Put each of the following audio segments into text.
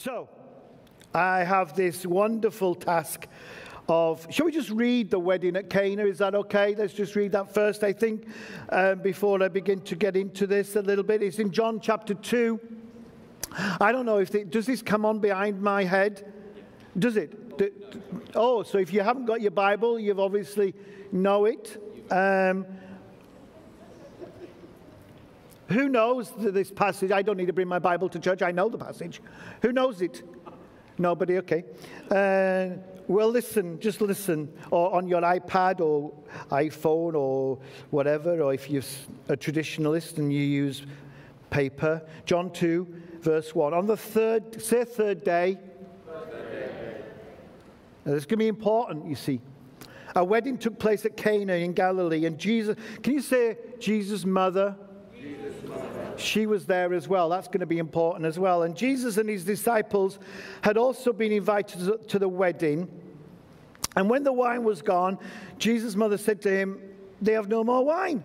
So, I have this wonderful task of. Shall we just read the wedding at Cana? Is that okay? Let's just read that first, I think, um, before I begin to get into this a little bit. It's in John chapter 2. I don't know if it, does this come on behind my head? Does it? Oh, so if you haven't got your Bible, you've obviously know it. Um, who knows this passage? I don't need to bring my Bible to church. I know the passage. Who knows it? Nobody? Okay. Uh, well, listen, just listen, or on your iPad or iPhone or whatever, or if you're a traditionalist and you use paper. John 2, verse 1. On the third, say third day. Now, this is going to be important, you see. A wedding took place at Cana in Galilee, and Jesus, can you say Jesus' mother? She was there as well. That's going to be important as well. And Jesus and his disciples had also been invited to the wedding. And when the wine was gone, Jesus' mother said to him, They have no more wine.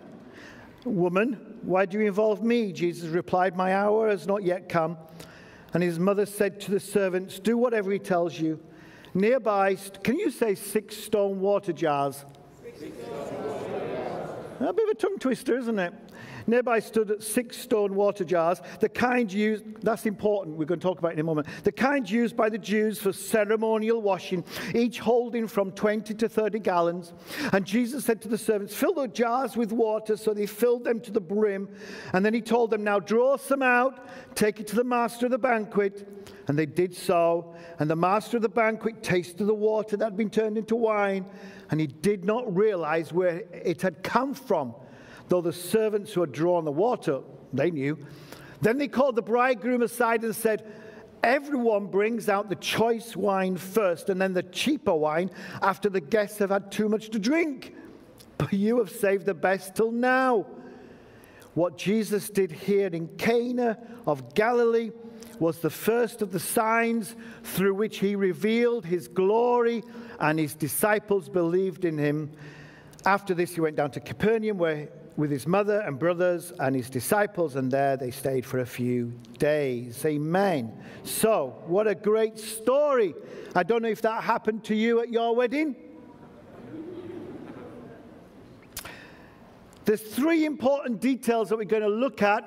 Woman, why do you involve me? Jesus replied, My hour has not yet come. And his mother said to the servants, Do whatever he tells you. Nearby, can you say six stone water jars? Six stone water jars. A bit of a tongue twister, isn't it? Nearby stood six stone water jars, the kind used, that's important, we're going to talk about in a moment, the kind used by the Jews for ceremonial washing, each holding from 20 to 30 gallons. And Jesus said to the servants, Fill the jars with water. So they filled them to the brim. And then he told them, Now draw some out, take it to the master of the banquet. And they did so. And the master of the banquet tasted the water that had been turned into wine, and he did not realize where it had come from though the servants who had drawn the water, they knew. Then they called the bridegroom aside and said, Everyone brings out the choice wine first and then the cheaper wine after the guests have had too much to drink. But you have saved the best till now. What Jesus did here in Cana of Galilee was the first of the signs through which he revealed his glory, and his disciples believed in him. After this, he went down to Capernaum, where with his mother and brothers and his disciples, and there they stayed for a few days. Amen. So, what a great story. I don't know if that happened to you at your wedding. There's three important details that we're going to look at.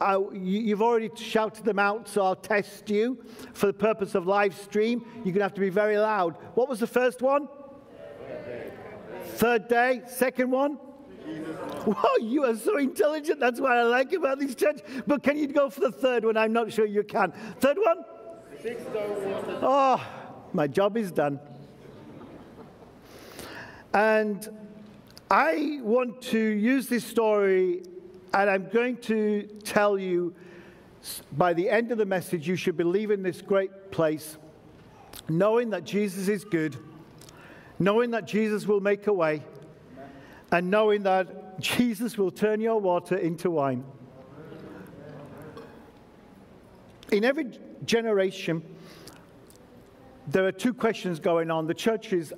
Uh, I, you've already shouted them out, so I'll test you for the purpose of live stream. You're going to have to be very loud. What was the first one? Third day. Third day. Second one? Wow, you are so intelligent. That's what I like about this church. But can you go for the third one? I'm not sure you can. Third one? Oh, my job is done. And I want to use this story, and I'm going to tell you by the end of the message, you should believe in this great place, knowing that Jesus is good, knowing that Jesus will make a way and knowing that Jesus will turn your water into wine. In every generation, there are two questions going on. The church is,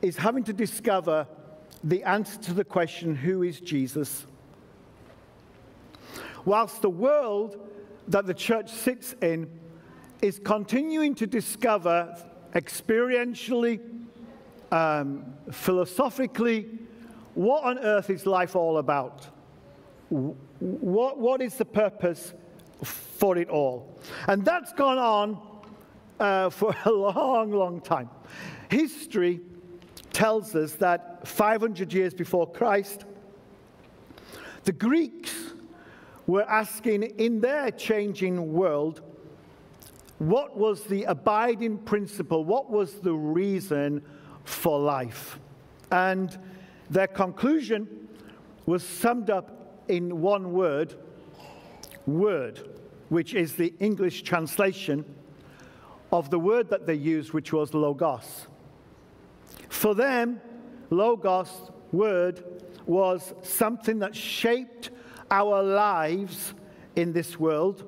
is having to discover the answer to the question, Who is Jesus? Whilst the world that the church sits in is continuing to discover experientially um, philosophically, what on earth is life all about? What, what is the purpose for it all? And that's gone on uh, for a long, long time. History tells us that 500 years before Christ, the Greeks were asking in their changing world, what was the abiding principle? What was the reason for life. And their conclusion was summed up in one word word, which is the English translation of the word that they used, which was logos. For them, logos, word, was something that shaped our lives in this world.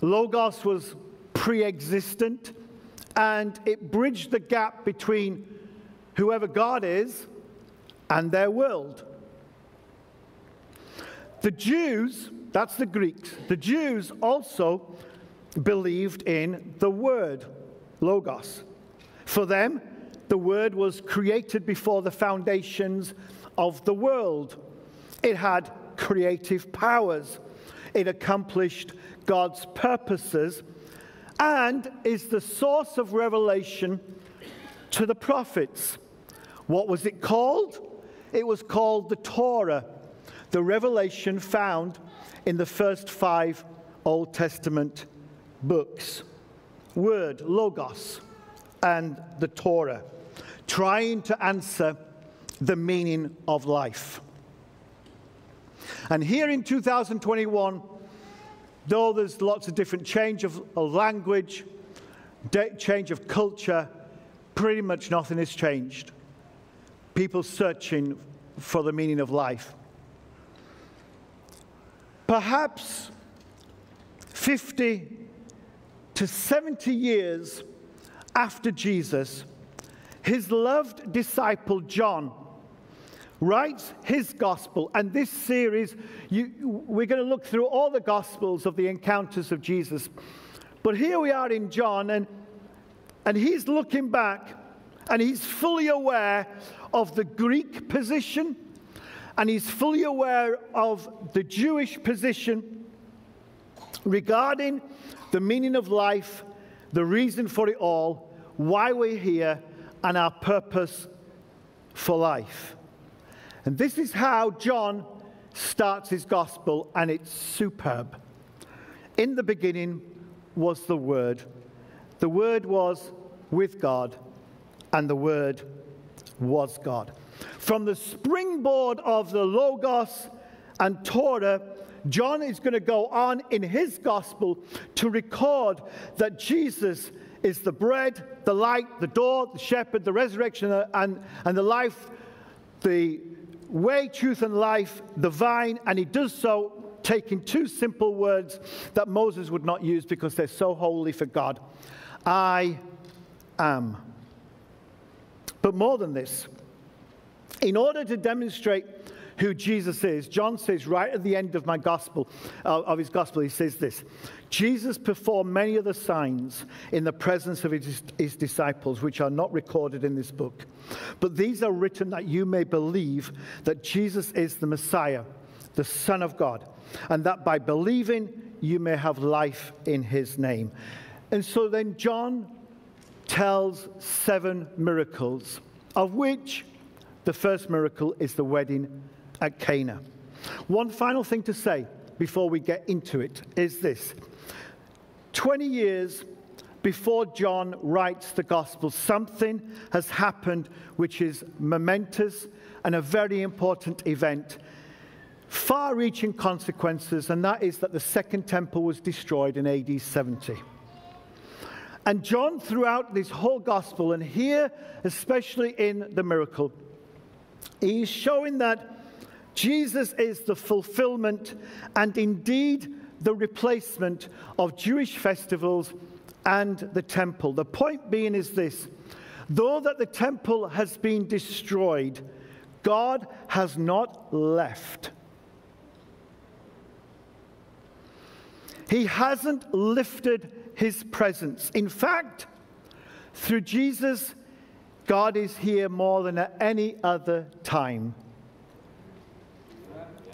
Logos was pre existent, and it bridged the gap between whoever God is and their world. The Jews, that's the Greeks, the Jews also believed in the Word, Logos. For them, the Word was created before the foundations of the world. It had creative powers. It accomplished God's purposes and is the source of revelation to the prophets. What was it called? It was called the Torah, the revelation found in the first five Old Testament books Word, Logos, and the Torah, trying to answer the meaning of life. And here in 2021, though there's lots of different change of, language, change of culture, pretty much nothing has changed. People searching for the meaning of life. Perhaps 50 to 70 years after Jesus, his loved disciple John writes his gospel. And this series, you, we're going to look through all the gospels of the encounters of Jesus. But here we are in John, and, and he's looking back, and he's fully aware of the Greek position, and he's fully aware of the Jewish position regarding the meaning of life, the reason for it all, why we're here, and our purpose for life. And this is how John starts his gospel, and it's superb. In the beginning was the Word. The Word was with God, and the Word was God. From the springboard of the Logos and Torah, John is going to go on in his gospel to record that Jesus is the bread, the light, the door, the shepherd, the resurrection, and, and the life, the way, truth, and life, the vine, and he does so taking two simple words that Moses would not use because they're so holy for God I am. But more than this, in order to demonstrate who Jesus is, John says right at the end of my gospel, uh, of his gospel, he says this Jesus performed many other signs in the presence of his, his disciples, which are not recorded in this book. But these are written that you may believe that Jesus is the Messiah, the Son of God, and that by believing you may have life in his name. And so then John tells seven miracles, of which the first miracle is the wedding at Cana. One final thing to say before we get into it is this 20 years before John writes the gospel, something has happened which is momentous and a very important event, far reaching consequences, and that is that the second temple was destroyed in AD 70. And John, throughout this whole gospel, and here especially in the miracle, he's showing that Jesus is the fulfillment and indeed the replacement of Jewish festivals and the temple. The point being is this though that the temple has been destroyed, God has not left. He hasn't lifted his presence. In fact, through Jesus, God is here more than at any other time.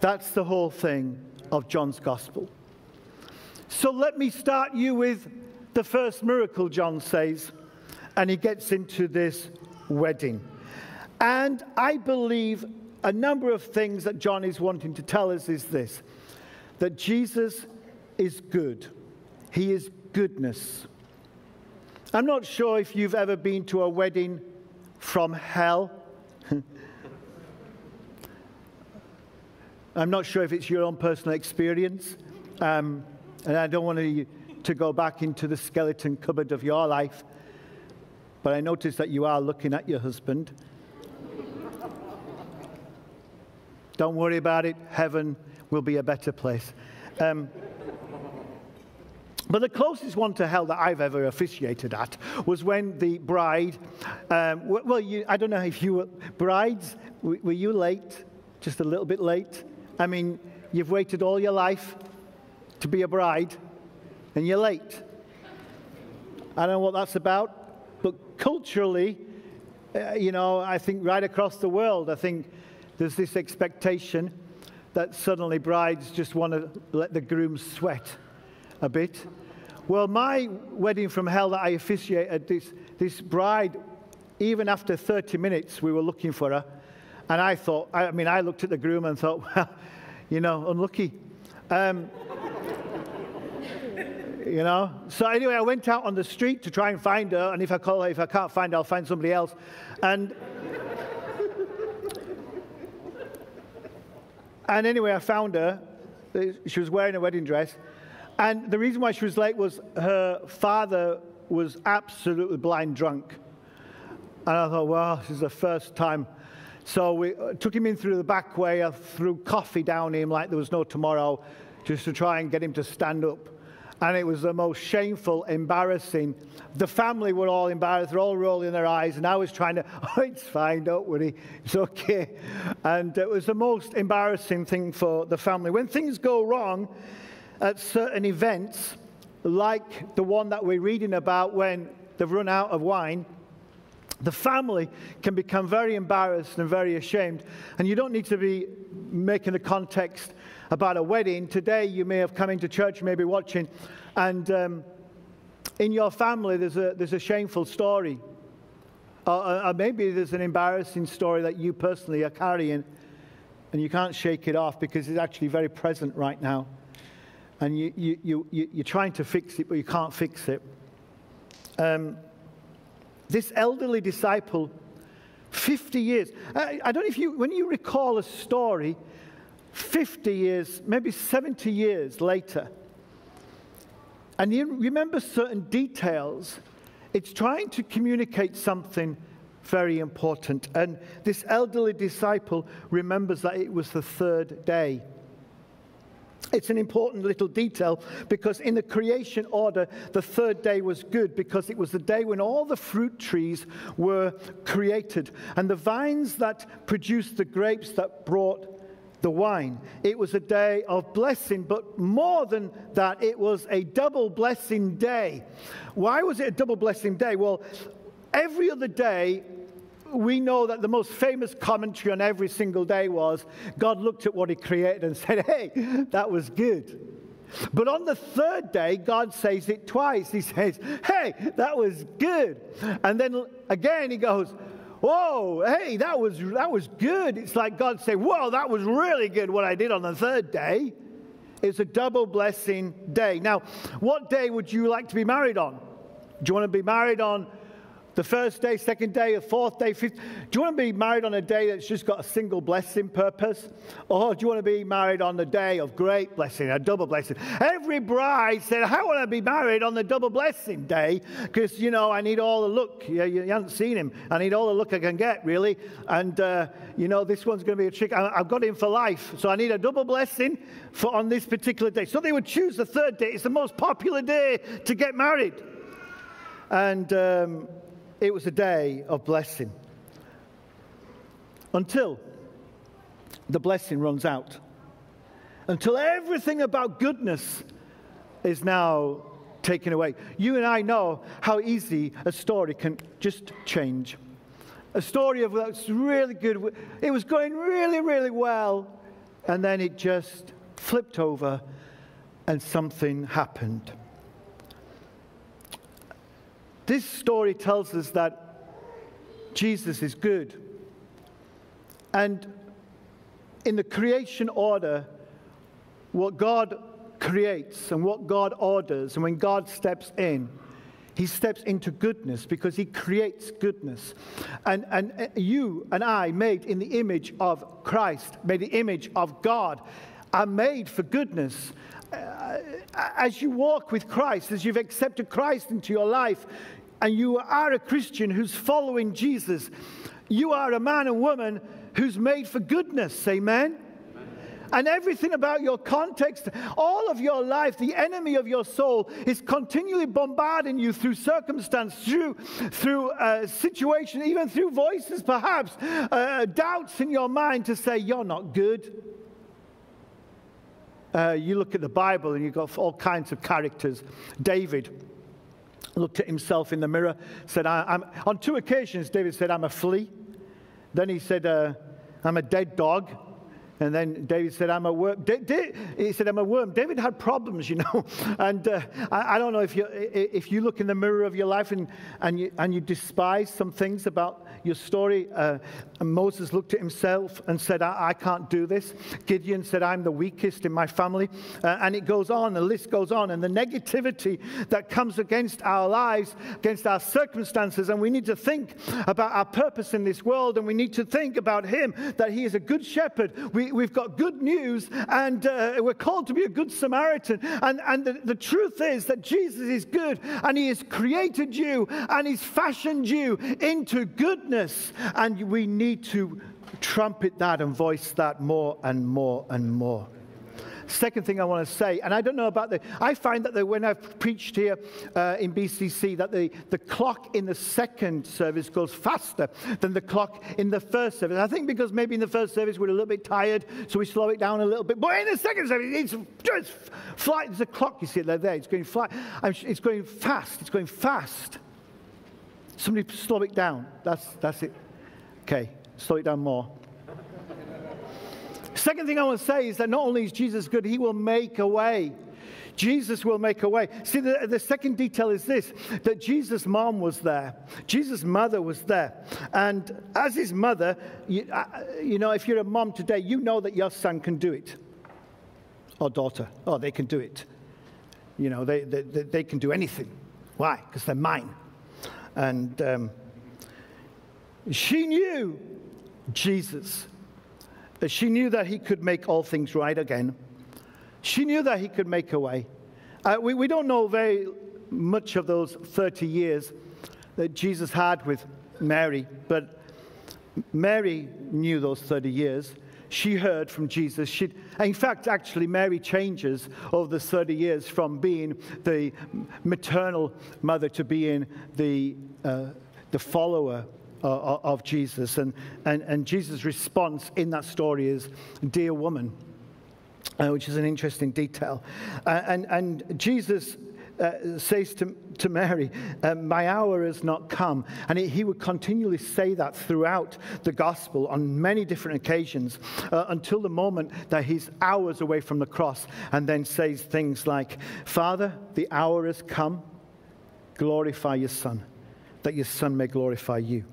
That's the whole thing of John's gospel. So let me start you with the first miracle, John says, and he gets into this wedding. And I believe a number of things that John is wanting to tell us is this that Jesus is good, he is goodness. I'm not sure if you've ever been to a wedding from hell. I'm not sure if it's your own personal experience. Um, and I don't want to, to go back into the skeleton cupboard of your life, but I notice that you are looking at your husband. don't worry about it. Heaven will be a better place. Um, but the closest one to hell that I've ever officiated at was when the bride, um, well, you, I don't know if you were, brides, were you late? Just a little bit late? I mean, you've waited all your life to be a bride. and you're late. I don't know what that's about, but culturally, uh, you know, I think right across the world, I think there's this expectation that suddenly brides just want to let the groom sweat a bit. Well, my wedding from hell that I officiated, this, this bride, even after 30 minutes, we were looking for her. And I thought, I mean, I looked at the groom and thought, well, you know, unlucky. Um, you know. So anyway, I went out on the street to try and find her, and if I call her, if I can't find her, I'll find somebody else. And and anyway, I found her. She was wearing a wedding dress, and the reason why she was late was her father was absolutely blind drunk. And I thought, well, this is the first time. So we uh, took him in through the back way. I threw coffee down him like there was no tomorrow, just to try and get him to stand up and it was the most shameful, embarrassing. The family were all embarrassed, they're all rolling their eyes, and I was trying to, oh, it's fine, don't worry, it's okay. And it was the most embarrassing thing for the family. When things go wrong at certain events, like the one that we're reading about when they've run out of wine, the family can become very embarrassed and very ashamed. And you don't need to be making the context about a wedding. Today, you may have come into church, you may be watching, and um, in your family, there's a, there's a shameful story. Or, or maybe there's an embarrassing story that you personally are carrying, and you can't shake it off because it's actually very present right now. And you, you, you, you, you're trying to fix it, but you can't fix it. Um, this elderly disciple, 50 years. I, I, don't know if you, when you recall a story, 50 years, maybe 70 years later, and you remember certain details, it's trying to communicate something very important. And this elderly disciple remembers that it was the third day. It's an important little detail because in the creation order, the third day was good because it was the day when all the fruit trees were created and the vines that produced the grapes that brought the wine. It was a day of blessing, but more than that, it was a double blessing day. Why was it a double blessing day? Well, every other day, we know that the most famous commentary on every single day was God looked at what He created and said, Hey, that was good. But on the third day, God says it twice. He says, Hey, that was good. And then again, He goes, whoa, hey, that was, that was good. It's like God saying, whoa, that was really good what I did on the third day. It's a double blessing day. Now, what day would you like to be married on? Do you want to be married on the first day, second day, the fourth day, fifth. Do you want to be married on a day that's just got a single blessing purpose? Or do you want to be married on the day of great blessing, a double blessing? Every bride said, I want to be married on the double blessing day because, you know, I need all the look. You, you, haven't seen him. I need all the look I can get, really. And, uh, you know, this one's going to be a trick. I, have got him for life. So I need a double blessing for on this particular day. So they would choose the third day. It's the most popular day to get married. And, um, it was a day of blessing. Until the blessing runs out. Until everything about goodness is now taken away. You and I know how easy a story can just change. A story of that's really good. It was going really, really well, and then it just flipped over and something happened. This story tells us that Jesus is good. And in the creation order, what God creates and what God orders, and when God steps in, he steps into goodness because he creates goodness. And, and uh, you and I, made in the image of Christ, made the image of God, are made for goodness. Uh, as you walk with Christ, as you've accepted Christ into your life, and you are a Christian who's following Jesus, you are a man and woman who's made for goodness. Amen? And everything about your context, all of your life, the enemy of your soul is continually bombarding you through circumstance, through, through uh, situation, even through voices, perhaps, uh, doubts in your mind to say, You're not good. uh, you look at the Bible and you've got all kinds of characters. David looked at himself in the mirror, said, I, am on two occasions, David said, I'm a flea. Then he said, uh, I'm a dead dog. And then David said, I'm a worm. he said, I'm a worm. David had problems, you know. And uh, I, I, don't know if you, if you look in the mirror of your life and, and, you, and you despise some things about your story. Uh, Moses looked at himself and said, I, I, can't do this. Gideon said, I'm the weakest in my family. Uh, and it goes on, the list goes on. And the negativity that comes against our lives, against our circumstances. And we need to think about our purpose in this world. And we need to think about Him, that He is a good shepherd. We, we, have got good news, and uh, we're called to be a good Samaritan. And, and the, the truth is that Jesus is good, and He has created you, and He's fashioned you into goodness. And we need to trumpet that and voice that more and more and more. Second thing I want to say, and I don't know about the, I find that the, when I've preached here uh, in BCC, that the, the clock in the second service goes faster than the clock in the first service. I think because maybe in the first service we're a little bit tired, so we slow it down a little bit. But in the second service, it's just flight. There's a clock, you see it there. there. It's going fly. It's going fast. It's going fast. Somebody slow it down. That's, that's it. Okay, slow it down more. Second thing I want to say is that not only is Jesus good, he will make a way. Jesus will make a way. See, the, the second detail is this that Jesus' mom was there, Jesus' mother was there. And as his mother, you, uh, you know, if you're a mom today, you know that your son can do it or daughter. Oh, they can do it. You know, they, they, they can do anything. Why? Because they're mine. And um, she knew Jesus. She knew that he could make all things right again. She knew that he could make a way. Uh, we, we don't know very much of those 30 years that Jesus had with Mary, but Mary knew those 30 years. She heard from Jesus. She'd, in fact, actually, Mary changes over the 30 years from being the maternal mother to being the, uh, the follower uh, of Jesus. And, and, and Jesus' response in that story is, Dear woman, uh, which is an interesting detail. Uh, and, and Jesus uh, says to, to Mary, uh, My hour has not come. And he would continually say that throughout the gospel on many different occasions uh, until the moment that he's hours away from the cross and then says things like, Father, the hour has come. Glorify your Son, that your Son may glorify you.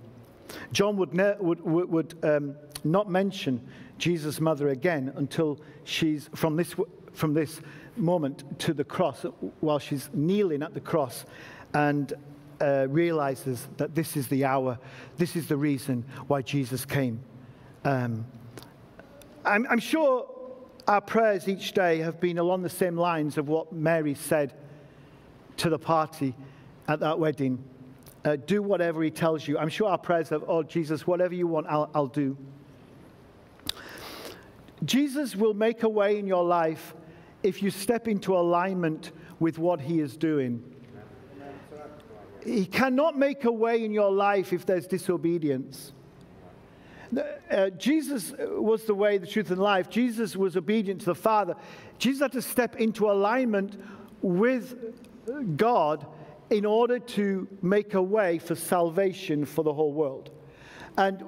John would, ne- would, would, would um, not mention Jesus' mother again until she's from this, from this moment to the cross, while she's kneeling at the cross and uh, realizes that this is the hour, this is the reason why Jesus came. Um, I'm, I'm sure our prayers each day have been along the same lines of what Mary said to the party at that wedding uh, do whatever he tells you. I'm sure our prayers of, oh, Jesus, whatever you want, I'll, I'll do. Jesus will make a way in your life if you step into alignment with what he is doing. He cannot make a way in your life if there's disobedience. Uh, Jesus was the way, the truth, and life. Jesus was obedient to the Father. Jesus had to step into alignment with God in order to make a way for salvation for the whole world. And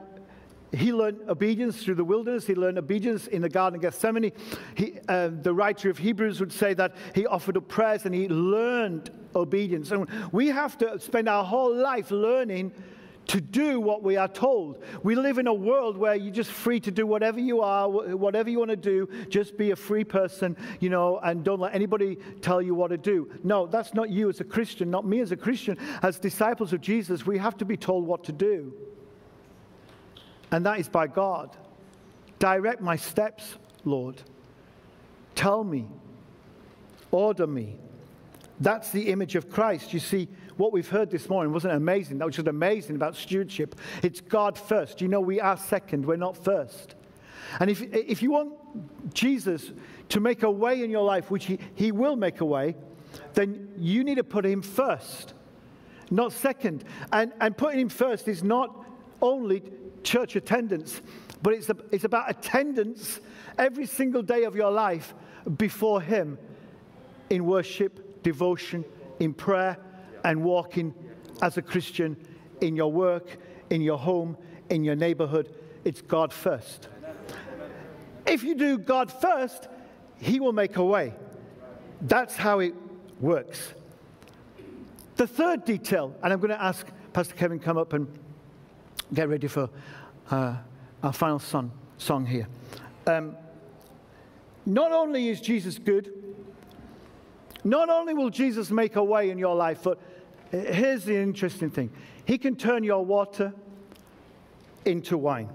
he learned obedience through the wilderness. He learned obedience in the Garden of Gethsemane. He, uh, the writer of Hebrews would say that he offered up prayers and he learned obedience. And we have to spend our whole life learning to do what we are told. We live in a world where you're just free to do whatever you are, whatever you want to do. Just be a free person, you know, and don't let anybody tell you what to do. No, that's not you as a Christian, not me as a Christian. As disciples of Jesus, we have to be told what to do. And that is by God. Direct my steps, Lord. Tell me. Order me. That's the image of Christ. You see, what we've heard this morning wasn't amazing. That was just amazing about stewardship. It's God first. You know, we are second, we're not first. And if, if you want Jesus to make a way in your life, which he, he will make a way, then you need to put him first, not second. And, and putting him first is not only church attendance, but it's, a, it's about attendance every single day of your life before Him in worship, devotion, in prayer, and walking as a Christian in your work, in your home, in your neighborhood. It's God first. If you do God first, He will make a way. That's how it works. The third detail, and I'm going to ask Pastor Kevin come up and get ready for uh, our final song, song here. Um, not only is Jesus good, not only will Jesus make a way in your life, but here's the interesting thing He can turn your water into wine.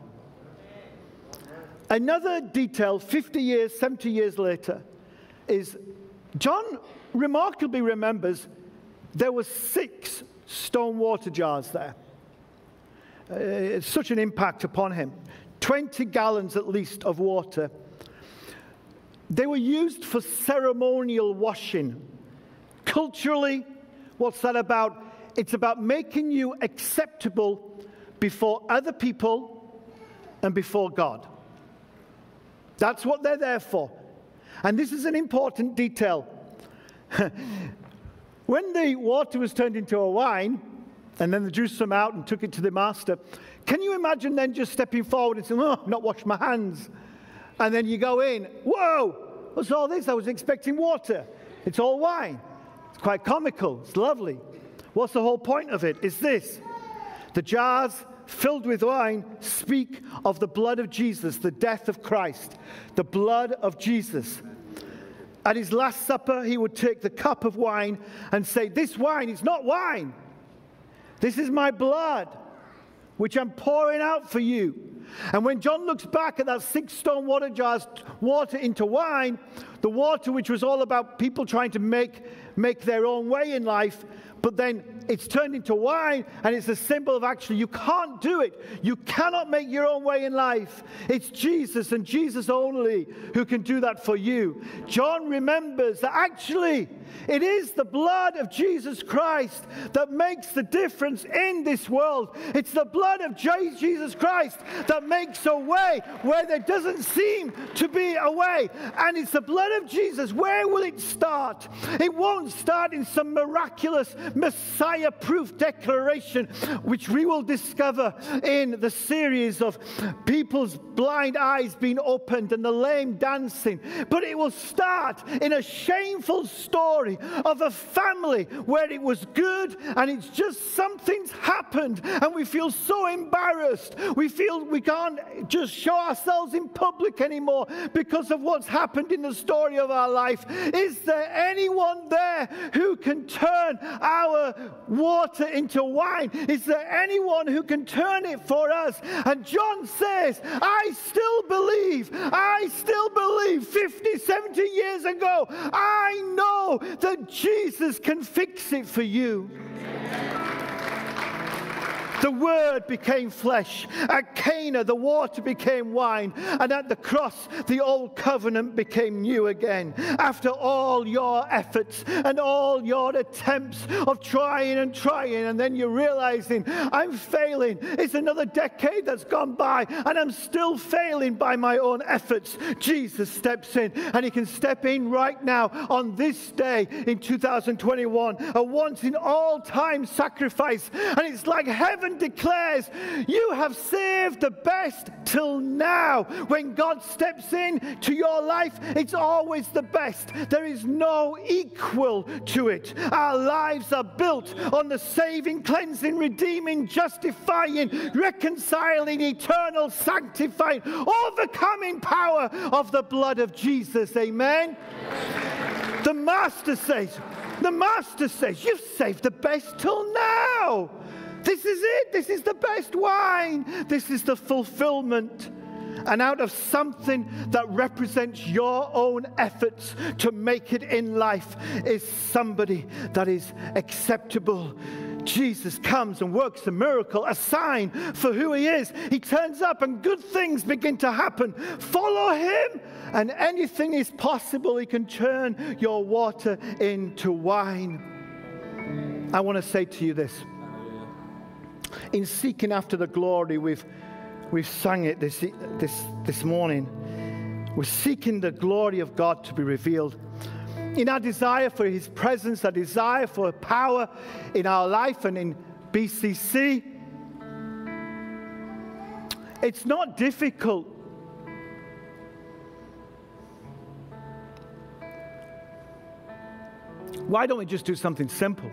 Another detail, 50 years, 70 years later, is John remarkably remembers there were six stone water jars there. Uh, it's such an impact upon him. 20 gallons at least of water. They were used for ceremonial washing. Culturally, what's that about? It's about making you acceptable before other people and before God. That's what they're there for. And this is an important detail. when the water was turned into a wine, and then the juice came out and took it to the master, can you imagine then just stepping forward and saying, Oh, I've not washed my hands? And then you go in, Whoa, what's all this? I was expecting water. It's all wine. It's quite comical. It's lovely. What's the whole point of it? it? Is this the jars filled with wine speak of the blood of Jesus, the death of Christ, the blood of Jesus. At his Last Supper, he would take the cup of wine and say, This wine is not wine. This is my blood, which I'm pouring out for you. And when John looks back at that six stone water jars, water into wine, the water which was all about people trying to make, make their own way in life, but then it's turned into wine and it's a symbol of actually you can't do it. You cannot make your own way in life. It's Jesus and Jesus only who can do that for you. John remembers that actually it is the blood of Jesus Christ that makes the difference in this world. It's the blood of Jesus Christ that makes a way where there doesn't seem to be a way. And it's the blood of Jesus. Where will it start? It won't start in some miraculous Messiah proof declaration, which we will discover in the series of people's blind eyes being opened and the lame dancing. But it will start in a shameful story of a family where it was good and it's just something's happened and we feel so embarrassed. We feel we can't just show ourselves in public anymore because of what's happened in the story of our life. Is there anyone there who can turn our water into wine? Is there anyone who can turn it for us? And John says, I still believe, I still believe 50, 70 years ago, I know that Jesus can fix it for you. The Word became flesh. At Cana, the water became wine. And at the cross, the old covenant became new again. After all your efforts and all your attempts of trying and trying, and then you're realizing, I'm failing. It's another decade that's gone by, and I'm still failing by my own efforts. Jesus steps in, and He can step in right now on this day in 2021, a once in all time sacrifice. And it's like heaven declares, You have saved the best till now. When God steps in to your life, it's always the best. There is no equal to it. Our lives are built on the saving, cleansing, redeeming, justifying, reconciling, eternal, sanctifying, overcoming power of the blood of Jesus. Amen. The Master says, the Master says, You've saved the best till now. This is it. This is the best wine. This is the fulfillment. And out of something that represents your own efforts to make it in life is somebody that is acceptable. Jesus comes and works a miracle, a sign for who he is. He turns up and good things begin to happen. Follow him, and anything is possible. He can turn your water into wine. I want to say to you this in seeking after the glory, we've, we've sung it this, this, this morning. We're seeking the glory of God to be revealed. In our desire for His presence, our desire for power in our life and in BCC, it's not difficult. Why don't we just do something simple?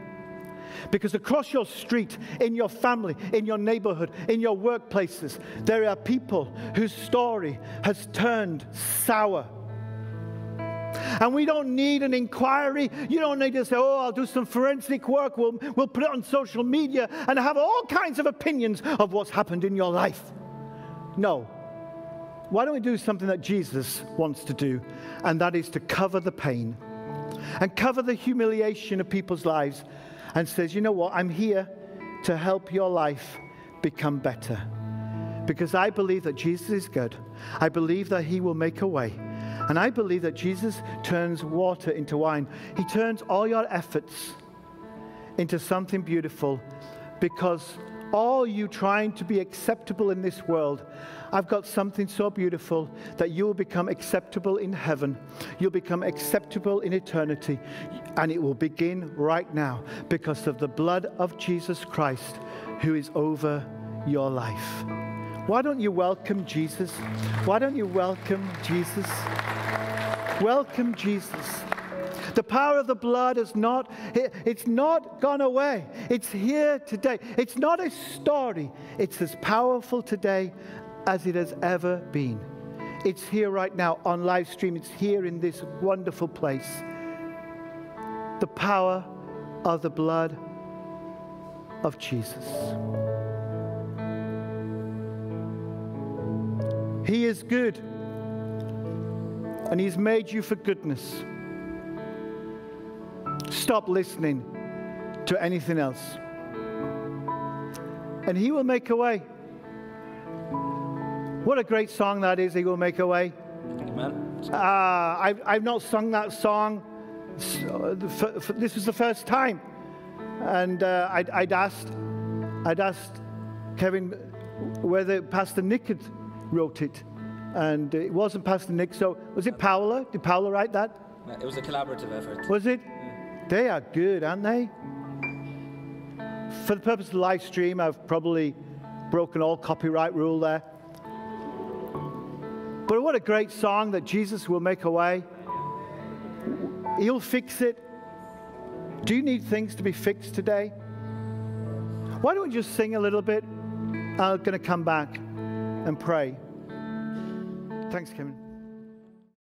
Because across your street, in your family, in your neighborhood, in your workplaces, there are people whose story has turned sour. And we don't need an inquiry. You don't need to say, oh, I'll do some forensic work. We'll, we'll put it on social media and have all kinds of opinions of what's happened in your life. No. Why don't we do something that Jesus wants to do? And that is to cover the pain and cover the humiliation of people's lives and says, You know what? I'm here to help your life become better. Because I believe that Jesus is good. I believe that He will make a way. And I believe that Jesus turns water into wine. He turns all your efforts into something beautiful because all you trying to be acceptable in this world, I've got something so beautiful that you will become acceptable in heaven. You'll become acceptable in eternity. And it will begin right now because of the blood of Jesus Christ who is over your life. Why don't you welcome Jesus? Why don't you welcome Jesus? Welcome Jesus. The power of the blood is not, it's not gone away. It's here today. It's not a story. It's as powerful today as it has ever been. It's here right now on live stream. It's here in this wonderful place. The power of the blood of Jesus. He is good, and He's made you for goodness. Stop listening to anything else. And He will make a way. What a great song that is, He will make a way. Amen. Uh, I've, I've not sung that song. this was the first time. And uh, I'd, I'd, asked, I'd asked Kevin whether Pastor Nick had wrote it. And it wasn't Pastor Nick, so was it Paula? Did Paula write that? It was a collaborative effort. Was it? They are good, aren't they? For the purpose of the live stream, I've probably broken all copyright rule there. But what a great song that Jesus will make a way. He'll fix it. Do you need things to be fixed today? Why don't we just sing a little bit? I'm going to come back and pray. Thanks, Kevin.